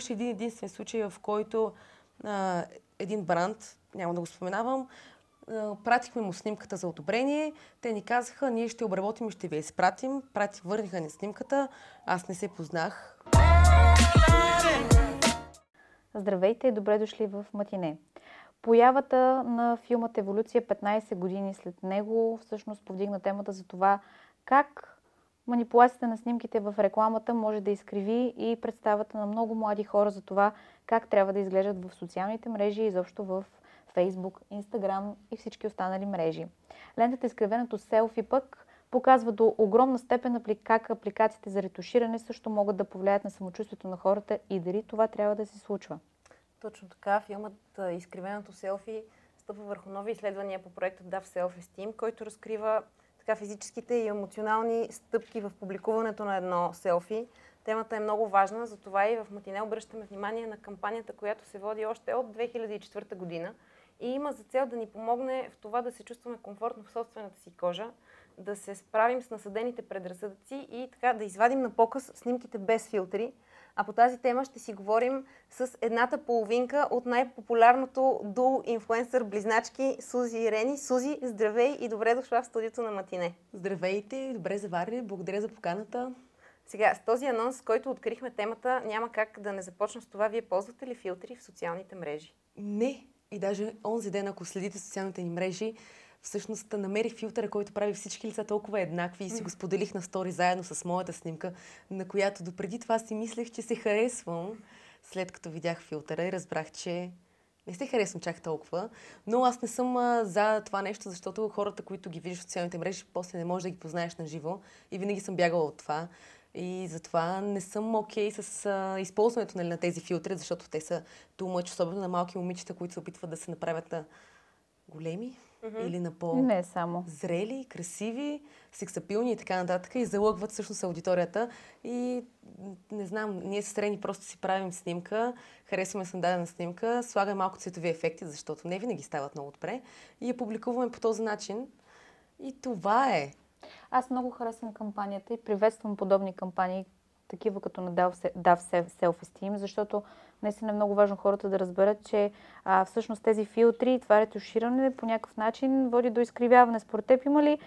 имаше един единствен случай, в който а, един бранд, няма да го споменавам, а, пратихме му снимката за одобрение. Те ни казаха, ние ще обработим и ще ви изпратим. Прати, върнаха ни снимката. Аз не се познах. Здравейте и добре дошли в Матине. Появата на филмът Еволюция 15 години след него всъщност повдигна темата за това как манипулацията на снимките в рекламата може да изкриви и представата на много млади хора за това как трябва да изглеждат в социалните мрежи изобщо в Facebook, Instagram и всички останали мрежи. Лентата изкривеното селфи пък показва до огромна степен как апликациите за ретуширане също могат да повлияят на самочувствието на хората и дали това трябва да се случва. Точно така. Филмът Изкривеното селфи стъпва върху нови изследвания по проекта DAF Self-Esteem, който разкрива така физическите и емоционални стъпки в публикуването на едно селфи. Темата е много важна, затова и в Матине обръщаме внимание на кампанията, която се води още от 2004 година и има за цел да ни помогне в това да се чувстваме комфортно в собствената си кожа, да се справим с насъдените предразсъдъци и така да извадим на показ снимките без филтри. А по тази тема ще си говорим с едната половинка от най-популярното дуо инфлуенсър близначки Сузи и Рени. Сузи, здравей и добре дошла в студиото на Матине. Здравейте, добре заварили, благодаря за поканата. Сега, с този анонс, с който открихме темата, няма как да не започна с това. Вие ползвате ли филтри в социалните мрежи? Не. И даже онзи ден, ако следите социалните ни мрежи, всъщност намерих филтъра, който прави всички лица толкова еднакви и си го споделих на стори заедно с моята снимка, на която допреди това си мислех, че се харесвам, след като видях филтъра и разбрах, че не се харесвам чак толкова, но аз не съм а, за това нещо, защото хората, които ги виждаш в социалните мрежи, после не можеш да ги познаеш на живо и винаги съм бягала от това. И затова не съм окей okay с а, използването нали, на тези филтри, защото те са тумъч, особено на малки момичета, които се опитват да се направят на големи mm-hmm. или на по не само. зрели, красиви, сексапилни и така нататък и залъгват всъщност аудиторията. И не знам, ние с Рени просто си правим снимка, харесваме с дадена снимка, слагаме малко цветови ефекти, защото не винаги стават много добре и я публикуваме по този начин. И това е. Аз много харесвам кампанията и приветствам подобни кампании, такива като на DAV Self-Esteem, защото наистина е много важно хората да разберат, че а, всъщност тези филтри и това ретуширане по някакъв начин води до изкривяване. Според теб има ли,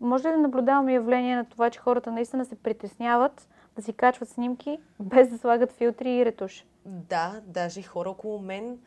може ли да наблюдаваме явление на това, че хората наистина се притесняват да си качват снимки без да слагат филтри и ретуш? Да, даже хора около мен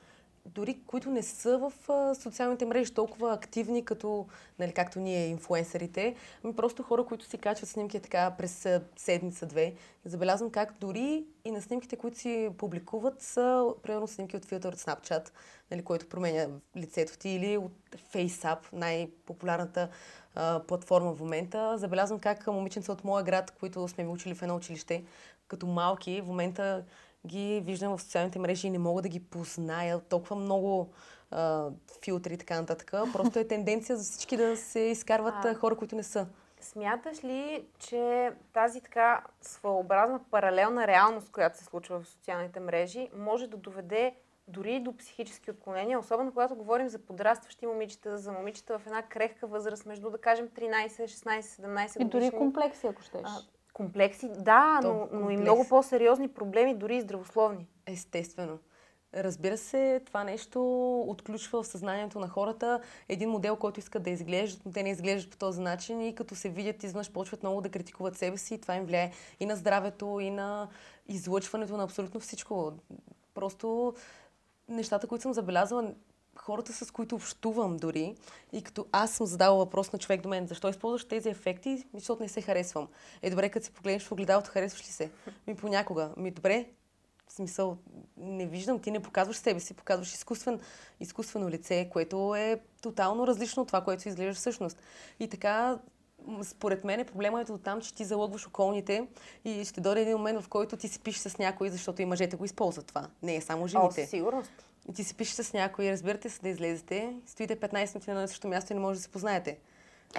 дори които не са в а, социалните мрежи толкова активни, като, нали, както ние, инфуенсерите, ами просто хора, които си качват снимки така през седмица-две. Забелязвам как дори и на снимките, които си публикуват, са примерно снимки от филтър от Snapchat, нали, който променя лицето ти, или от FaceApp, най-популярната а, платформа в момента. Забелязвам как момиченца от моя град, които сме учили в едно училище, като малки, в момента ги виждам в социалните мрежи и не мога да ги позная. Толкова много а, филтри и така нататък. Просто е тенденция за всички да се изкарват а, хора, които не са. Смяташ ли, че тази така своеобразна паралелна реалност, която се случва в социалните мрежи, може да доведе дори до психически отклонения, особено когато говорим за подрастващи момичета, за момичета в една крехка възраст, между да кажем 13, 16, 17 години. И дори комплекси, ако щеш. А, Комплекси, да, но, но и много по-сериозни проблеми, дори и здравословни. Естествено. Разбира се, това нещо отключва в съзнанието на хората един модел, който искат да изглеждат, но те не изглеждат по този начин и като се видят извънш, почват много да критикуват себе си и това им влияе и на здравето, и на излъчването на абсолютно всичко. Просто нещата, които съм забелязала, хората, с които общувам дори, и като аз съм задала въпрос на човек до мен, защо използваш тези ефекти, защото не се харесвам. Е, добре, като си погледнеш в огледалото, харесваш ли се? Ми понякога. Ми добре, в смисъл, не виждам, ти не показваш себе си, показваш изкуствен, изкуствено лице, което е тотално различно от това, което изглеждаш всъщност. И така, според мен проблема е до там, че ти залъгваш околните и ще дойде един момент, в който ти си пишеш с някой, защото и мъжете го използват това. Не е само жените. О, сигурност. И ти си пишеш с някой, разбирате се да излезете, стоите 15 минути на едно същото място и не може да се познаете.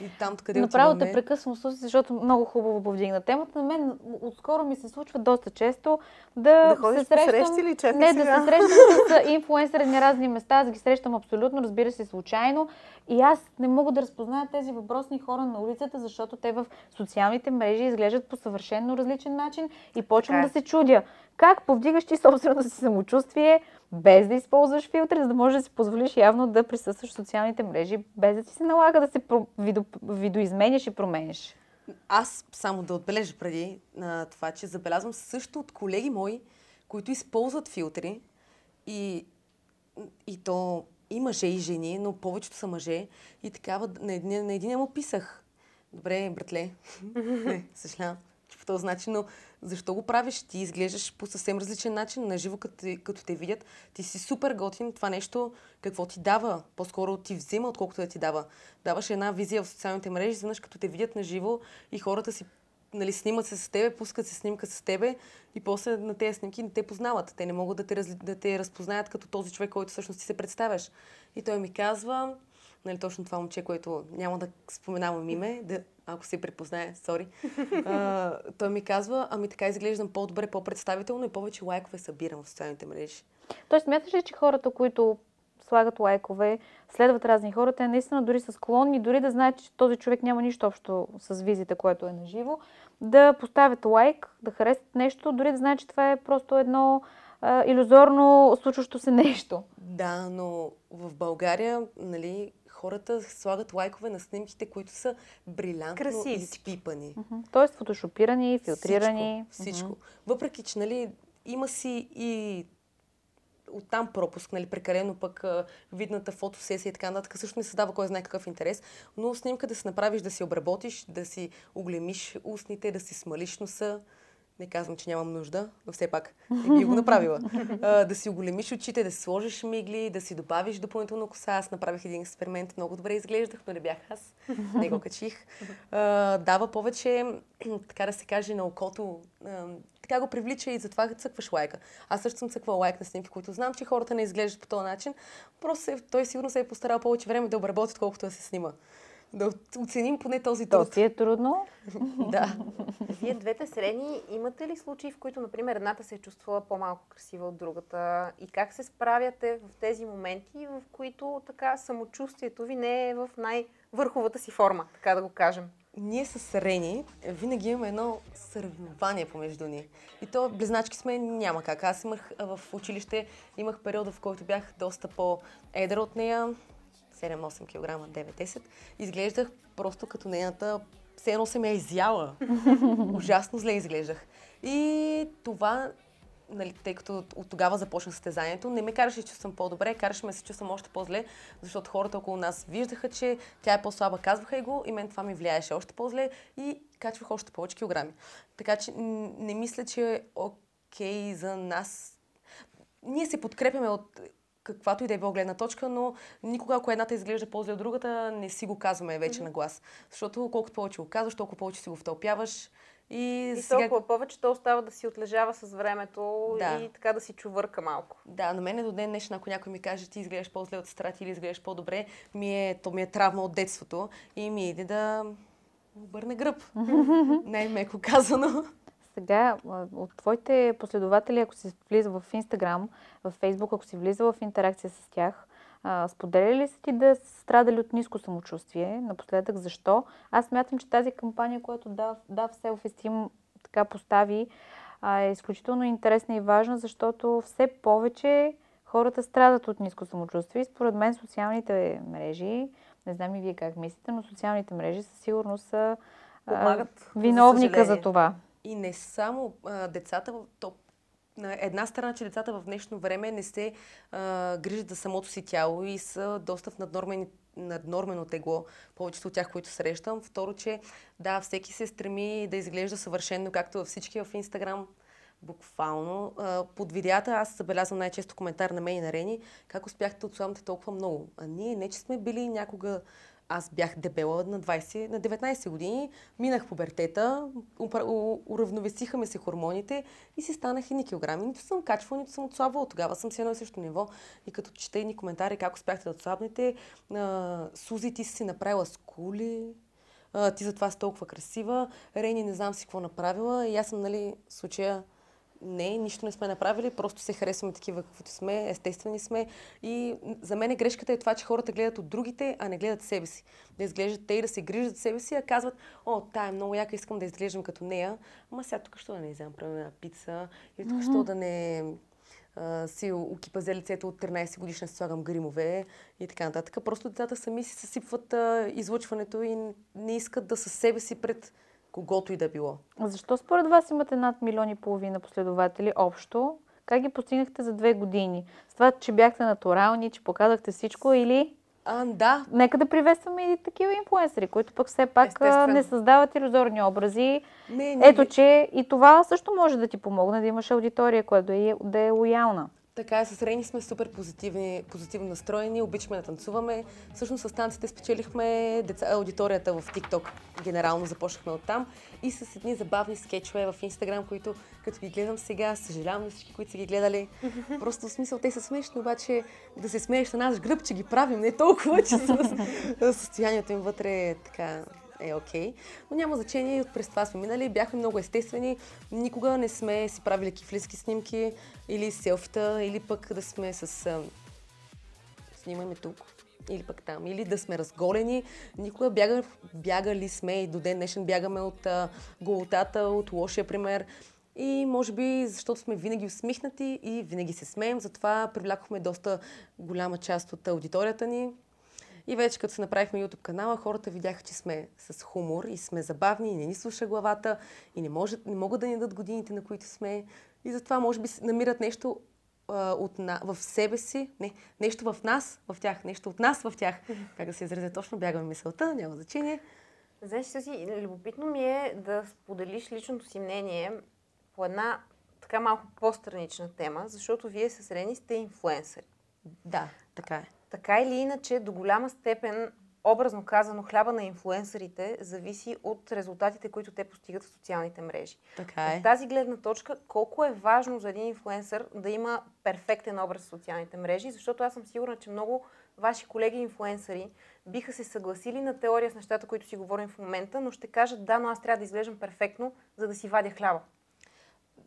И там, къде Направо те прекъсвам защото много хубаво повдигна темата. На мен отскоро ми се случва доста често да, да се срещам... Ли, не, сега? да се срещам с инфуенсъри на разни места. Аз ги срещам абсолютно, разбира се, случайно. И аз не мога да разпозная тези въпросни хора на улицата, защото те в социалните мрежи изглеждат по съвършенно различен начин и почвам okay. Е. да се чудя как повдигаш ти собственото си самочувствие, без да използваш филтри, за да можеш да си позволиш явно да присъстваш в социалните мрежи, без да ти се налага да се видо, видоизменяш и променяш. Аз само да отбележа преди на това, че забелязвам също от колеги мои, които използват филтри и, и то и мъже, и жени, но повечето са мъже. И такава, на един, на един му писах. Добре, братле. не, съжалявам, че по този начин, но защо го правиш? Ти изглеждаш по съвсем различен начин, на живо, като, като те видят. Ти си супер готин. Това нещо, какво ти дава? По-скоро ти взима, отколкото да ти дава. Даваш една визия в социалните мрежи, изведнъж като те видят на живо и хората си нали, снимат се с тебе, пускат се снимка с тебе и после на тези снимки не те познават. Те не могат да те, да те разпознаят като този човек, който всъщност ти се представяш. И той ми казва, нали, точно това момче, което няма да споменавам име, да, ако се препознае, сори. той ми казва, ами така изглеждам по-добре, по-представително и повече лайкове събирам в социалните мрежи. Той смяташ ли, че хората, които слагат лайкове, следват разни хора, те наистина дори са склонни, дори да знаят, че този човек няма нищо общо с визите, което е наживо, да поставят лайк, да харесат нещо, дори да знаят, че това е просто едно а, иллюзорно случващо се нещо. Да, но в България, нали, хората слагат лайкове на снимките, които са брилянтно Красиви. изпипани. Uh-huh. Тоест фотошопирани, филтрирани. Всичко. всичко. Uh-huh. Въпреки, че нали, има си и оттам пропуск, нали, прекалено пък видната фотосесия и така нататък, също не създава кой знае какъв интерес, но снимка да се направиш, да си обработиш, да си оглемиш устните, да си смалиш носа, не казвам, че нямам нужда, но все пак не би го направила. А, да си оголемиш очите, да си сложиш мигли, да си добавиш допълнително коса. Аз направих един експеримент, много добре изглеждах, но не бях аз. Не го качих. А, дава повече, така да се каже, на окото. А, така го привлича и затова цъкваш лайка. Аз също съм цъквала лайк на снимки, които знам, че хората не изглеждат по този начин. Просто той сигурно се е постарал повече време да обработи, отколкото да се снима да оценим поне този труд. То си е трудно. да. Вие двете средни, имате ли случаи, в които, например, едната се е чувствала по-малко красива от другата? И как се справяте в тези моменти, в които така самочувствието ви не е в най-върховата си форма, така да го кажем? Ние с Рени винаги имаме едно съревнование помежду ни. И то близначки сме няма как. Аз имах в училище, имах период, в който бях доста по-едър от нея 7-8 кг, 9-10, изглеждах просто като нейната, все едно съм я изяла. Ужасно зле изглеждах. И това, нали, тъй като от тогава започна състезанието, не ме караше, че съм по-добре, караше ме се чувствам още по-зле, защото хората около нас виждаха, че тя е по-слаба, казваха и го, и мен това ми влияеше още по-зле и качвах още повече килограми. Така че не мисля, че е окей за нас. Ние се подкрепяме от каквато и да е било гледна точка, но никога, ако едната изглежда по-зле от другата, не си го казваме вече mm-hmm. на глас. Защото колкото повече го казваш, толкова повече си го втълпяваш. И, и сега... толкова повече то остава да си отлежава с времето да. и така да си чувърка малко. Да, на мен до ден днешен, ако някой ми каже, ти изглеждаш по-зле от страти или изглеждаш по-добре, ми е, то ми е травма от детството и ми иде да обърне гръб. Най-меко казано. Сега от твоите последователи, ако си влиза в Инстаграм, в Фейсбук, ако си влиза в интеракция с тях, споделяли ли са ти да са страдали от ниско самочувствие? Напоследък защо? Аз смятам, че тази кампания, която да, да в Self-Esteem така постави, е изключително интересна и важна, защото все повече хората страдат от ниско самочувствие и според мен социалните мрежи, не знам и вие как мислите, но социалните мрежи със сигурност са Помагат, виновника за, за това. И не само а, децата, то на една страна, че децата в днешно време не се а, грижат за самото си тяло и са доста в наднормен, наднормено тегло, повечето от тях, които срещам. Второ, че да, всеки се стреми да изглежда съвършенно, както във всички в Инстаграм. Буквално. А, под видеята аз забелязвам най-често коментар на мен и на Рени, как успяхте да отслабнете толкова много. А ние не, че сме били някога аз бях дебела на, 20, на 19 години, минах пубертета, уравновесиха ми се хормоните и си станах едни килограми. Нито съм качвала, нито съм отслабвала. Тогава съм си едно и също ниво. И като чета едни коментари как успяхте да отслабнете, а, Сузи, ти си направила скули, а, ти затова си толкова красива, Рейни не знам си какво направила и аз съм, нали, случая не, нищо не сме направили, просто се харесваме такива, каквито сме, естествени сме. И за мен грешката е това, че хората гледат от другите, а не гледат себе си. Да изглеждат те и да се грижат за себе си, а казват, о, тая е много яка, искам да изглеждам като нея. Ама сега тук що да не вземам, примерно, една пица, или тук mm-hmm. да не а, си окипазе лицето от 13 годишна, си слагам гримове и така нататък. Просто децата сами си съсипват а, излъчването и не искат да със себе си пред когото и да било. Защо според вас имате над милион и половина последователи общо? Как ги постигнахте за две години? С това, че бяхте натурални, че показахте всичко или... А, да. Нека да приветстваме и такива инфуенсъри, които пък все пак Естествен. не създават иллюзорни образи. Не, не, Ето, че и това също може да ти помогне да имаш аудитория, която да е, да е лоялна. Така е, с Рейни сме супер позитивни, позитивно настроени, обичаме да танцуваме. Всъщност с танците спечелихме деца, аудиторията в TikTok. Генерално започнахме от там. И с едни забавни скетчове в Instagram, които като ги гледам сега, съжалявам на всички, които са ги гледали. Просто в смисъл те са смешни, обаче да се смееш на наш гръб, че ги правим, не толкова, че състоянието им вътре е така е окей. Okay. Но няма значение, през това сме минали, бяхме много естествени. Никога не сме си правили кифлински снимки или селфита, или пък да сме с... Снимаме тук или пък там, или да сме разголени. Никога бяга, бягали сме и до ден днешен бягаме от а, голотата, от лошия пример. И може би, защото сме винаги усмихнати и винаги се смеем, затова привлякохме доста голяма част от аудиторията ни. И вече като се направихме YouTube канала, хората видяха, че сме с хумор и сме забавни и не ни слуша главата и не, може, не могат да ни дадат годините, на които сме. И затова може би намират нещо а, от на, в себе си, не, нещо в нас, в тях, нещо от нас в тях. Как да се изразя точно, бягаме мисълта, няма значение. Знаеш, си, любопитно ми е да споделиш личното си мнение по една така малко по-странична тема, защото вие с Рени сте инфлуенсъри. Да, така е така или иначе, до голяма степен, образно казано, хляба на инфлуенсърите зависи от резултатите, които те постигат в социалните мрежи. Така е. От тази гледна точка, колко е важно за един инфлуенсър да има перфектен образ в социалните мрежи, защото аз съм сигурна, че много ваши колеги инфлуенсъри биха се съгласили на теория с нещата, които си говорим в момента, но ще кажат, да, но аз трябва да изглеждам перфектно, за да си вадя хляба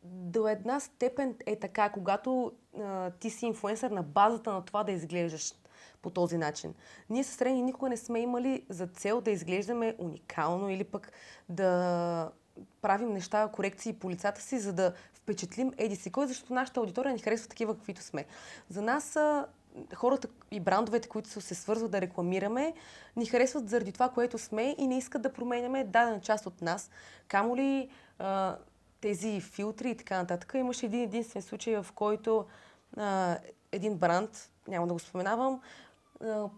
до една степен е така, когато а, ти си инфлуенсър на базата на това да изглеждаш по този начин. Ние с Рени никога не сме имали за цел да изглеждаме уникално или пък да правим неща, корекции по лицата си, за да впечатлим еди си кой, защото нашата аудитория ни харесва такива, каквито сме. За нас хората и брандовете, които се свързват да рекламираме, ни харесват заради това, което сме и не искат да променяме дадена част от нас. Камо ли а, тези филтри и така нататък. Имаше един единствен случай, в който а, един бранд, няма да го споменавам,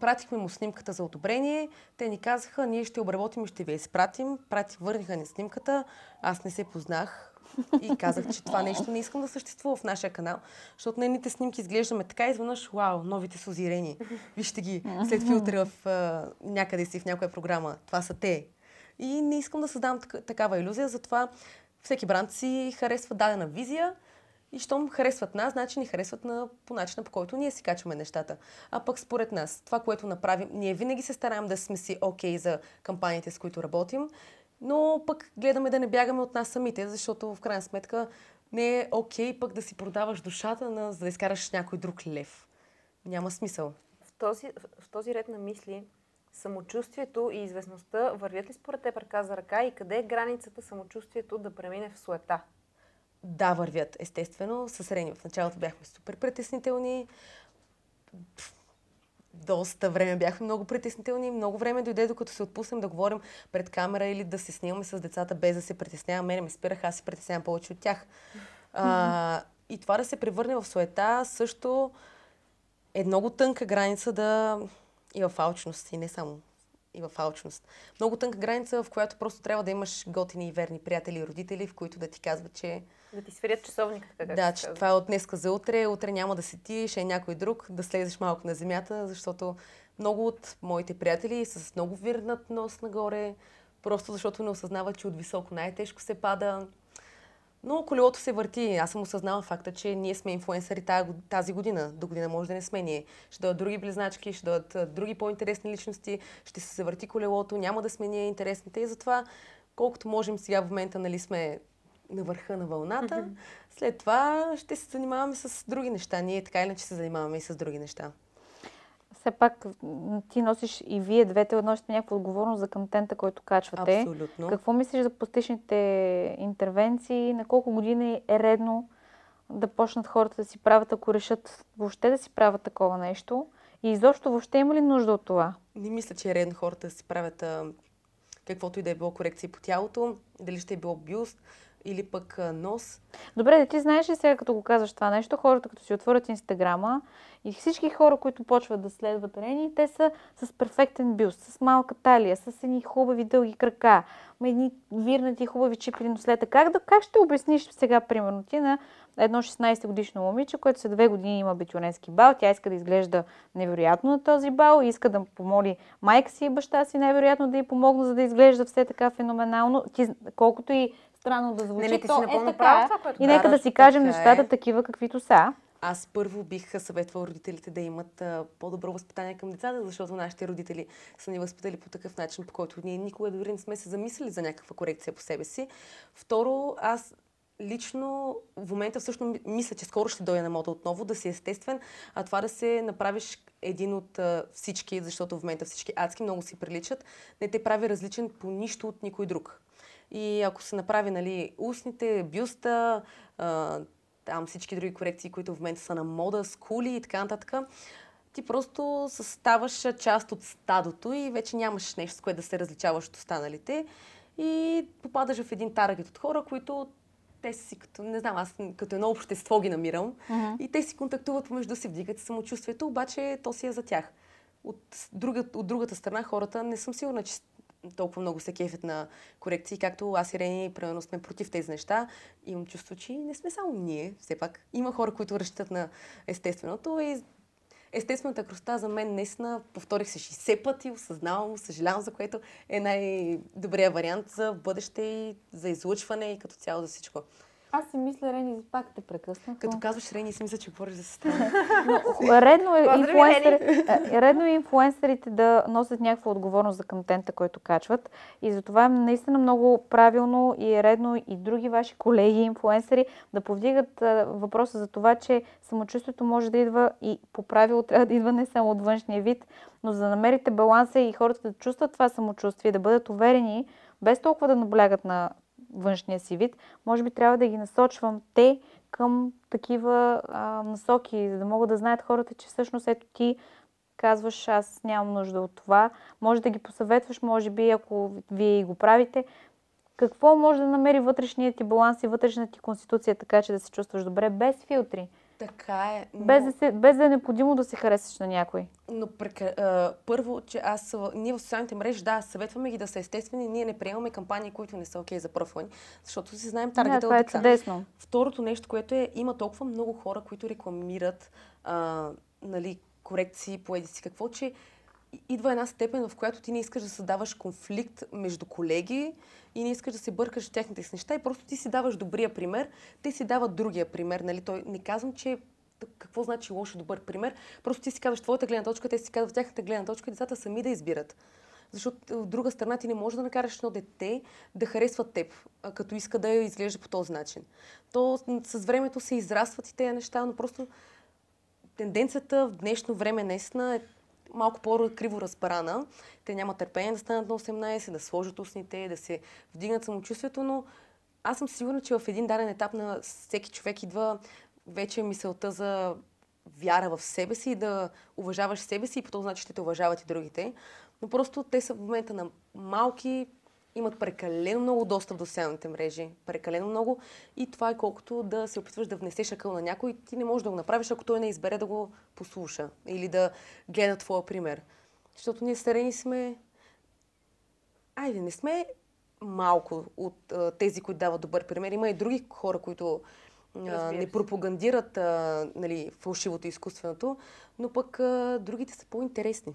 пратихме му снимката за одобрение. Те ни казаха, ние ще обработим и ще ви изпратим. Прати, върнаха ни снимката. Аз не се познах и казах, че това нещо не искам да съществува в нашия канал, защото на едните снимки изглеждаме така изведнъж, вау, новите са. Вижте ги след филтъра в а, някъде си в някоя програма. Това са те. И не искам да създам такава иллюзия, затова всеки бранд си харесва дадена визия и щом харесват нас, значи ни харесват на, по начина, по който ние си качваме нещата. А пък според нас, това, което направим, ние винаги се стараем да сме си окей okay за кампаниите, с които работим, но пък гледаме да не бягаме от нас самите, защото в крайна сметка не е окей okay, пък да си продаваш душата, на, за да изкараш някой друг лев. Няма смисъл. В този, в този ред на мисли, самочувствието и известността вървят ли според теб ръка за ръка и къде е границата самочувствието да премине в суета? Да, вървят, естествено. С Рени в началото бяхме супер притеснителни. Доста време бяхме много притеснителни. Много време дойде, докато се отпуснем да говорим пред камера или да се снимаме с децата без да се притеснявам. Мене ме спираха, аз се притеснявам повече от тях. А, и това да се превърне в суета също е много тънка граница да и в алчност, и не само и в алчност. Много тънка граница, в която просто трябва да имаш готини и верни приятели и родители, в които да ти казват, че... Да ти сверят часовника, така Да, че това е от днеска за утре, утре няма да си ти, ще е някой друг, да слезеш малко на земята, защото много от моите приятели с много вирнат нос нагоре, просто защото не осъзнават, че от високо най-тежко се пада. Но колелото се върти. Аз съм осъзнала факта, че ние сме инфуенсъри тази година. До година може да не сме ние. Ще дойдат други близначки, ще дойдат други по-интересни личности, ще се завърти колелото, няма да сме ние интересните. И затова, колкото можем сега в момента, нали сме на върха на вълната, mm-hmm. След това ще се занимаваме с други неща. Ние така иначе се занимаваме и с други неща. Все пак ти носиш и вие двете носите някаква отговорност за контента, който качвате. Абсолютно. Какво мислиш за постичните интервенции? На колко години е редно да почнат хората да си правят, ако решат въобще да си правят такова нещо? И изобщо въобще има ли нужда от това? Не мисля, че е редно хората да си правят а, каквото и да е било корекции по тялото, дали ще е било бюст или пък нос. Добре, да ти знаеш ли сега, като го казваш това нещо, хората като си отворят Инстаграма и всички хора, които почват да следват Рени, те са с перфектен бюст, с малка талия, с едни хубави дълги крака, едни вирнати хубави чипли нослета. Как, да, как ще обясниш сега, примерно, ти на едно 16 годишно момиче, което след две години има бетюненски бал. Тя иска да изглежда невероятно на този бал иска да помоли майка си и баща си най-вероятно да й помогна, за да изглежда все така феноменално. Ти, колкото и странно да звучи, Не, не, ти то е така. това, което и нека да си кажем Така е. нещата такива, каквито са. Аз първо бих съветвал родителите да имат а, по-добро възпитание към децата, защото нашите родители са ни възпитали по такъв начин, по който ние никога дори не сме се замислили за някаква корекция по себе си. Второ, аз лично в момента всъщност ми- мисля, че скоро ще дойде на мода отново да си естествен, а това да се направиш един от а, всички, защото в момента всички адски много си приличат, не те прави различен по нищо от никой друг. И ако се направи нали, устните, бюста, а, там всички други корекции, които в момента са на мода, скули и така нататък, ти просто ставаш част от стадото и вече нямаш нещо, с което да се различаваш от останалите. И попадаш в един таргет от хора, които те си като, не знам, аз като едно общество ги намирам. И те си контактуват помежду си, вдигат самочувствието, обаче то си е за тях. От, друга, от другата страна хората не съм сигурна, че толкова много се кефят на корекции, както аз и Рени, примерно сме против тези неща. Имам чувство, че не сме само ние, все пак. Има хора, които разчитат на естественото и естествената красота за мен наистина, повторих се 60 пъти, осъзнавам, съжалявам, за което е най-добрият вариант за бъдеще и за излъчване и като цяло за всичко. Аз си мисля, Рени, пак те прекъснах. Като казваш Рени, си мисля, че говориш за сестра. Редно е, инфлуенсър... е, редно е инфлуенсърите да носят някаква отговорност за контента, който качват. И затова е наистина много правилно и е редно и други ваши колеги инфлуенсъри да повдигат а, въпроса за това, че самочувствието може да идва и по правило трябва да идва не само от външния вид, но за да намерите баланса и хората да чувстват това самочувствие, да бъдат уверени, без толкова да наблягат на външния си вид, може би трябва да ги насочвам те към такива а, насоки, за да могат да знаят хората, че всъщност ето ти казваш, аз нямам нужда от това. Може да ги посъветваш, може би, ако вие и го правите. Какво може да намери вътрешният ти баланс и вътрешната ти конституция, така че да се чувстваш добре, без филтри, така е. но- без да, се, без да е необходимо да се харесаш на някой. Но прека... първо, че аз, ние в социалните мрежи, да, съветваме ги да са естествени, ние не приемаме кампании, които не са окей за профила ни, защото си знаем Да, таргета това от е деца. чудесно. Второто нещо, което е, има толкова много хора, които рекламират а, нали, корекции по еди си какво, че идва една степен, в която ти не искаш да създаваш конфликт между колеги и не искаш да се бъркаш в техните си неща и просто ти си даваш добрия пример, те си дават другия пример. Нали? Той, не казвам, че какво значи лошо добър пример, просто ти си казваш твоята гледна точка, те си казват тяхната гледна точка и децата сами да избират. Защото от друга страна ти не можеш да накараш едно дете да харесва теб, като иска да я изглежда по този начин. То с- времето се израстват и тези неща, но просто тенденцията в днешно време наистина е малко по-криво разбрана. Те нямат търпение да станат на 18, да сложат устните, да се вдигнат самочувствието, но аз съм сигурна, че в един даден етап на всеки човек идва вече мисълта за вяра в себе си и да уважаваш себе си и по този начин ще те уважават и другите. Но просто те са в момента на малки, имат прекалено много достъп до социалните мрежи. Прекалено много. И това е колкото да се опитваш да внесеш акъл на някой. Ти не можеш да го направиш, ако той не избере да го послуша или да гледа твоя пример. Защото ние старени сме... Айде, не сме малко от а, тези, които дават добър пример. Има и други хора, които а, не пропагандират а, нали, фалшивото и изкуственото, но пък а, другите са по-интересни.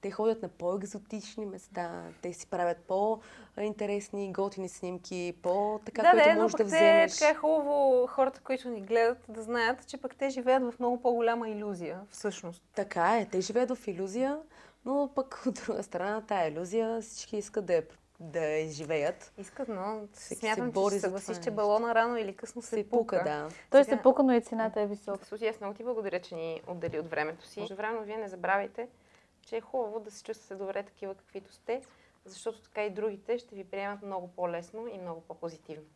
Те ходят на по-екзотични места, те си правят по-интересни, готини снимки, по-така, да, което да, можеш да вземеш. Да, така е хубаво хората, които ни гледат, да знаят, че пък те живеят в много по-голяма иллюзия, всъщност. Така е, те живеят в иллюзия, но пък от друга страна тая иллюзия всички искат да я да изживеят. Искат, но Всеки смятам, се бори че се съгласиш, че балона рано или късно се, се пука. пука да. Той Сега... се пука, но и цената е висока. Суси, аз много ти благодаря, че ни отдели от времето си. Между време, вие не забравяйте, че е хубаво да се чувствате добре такива каквито сте, защото така и другите ще ви приемат много по-лесно и много по-позитивно.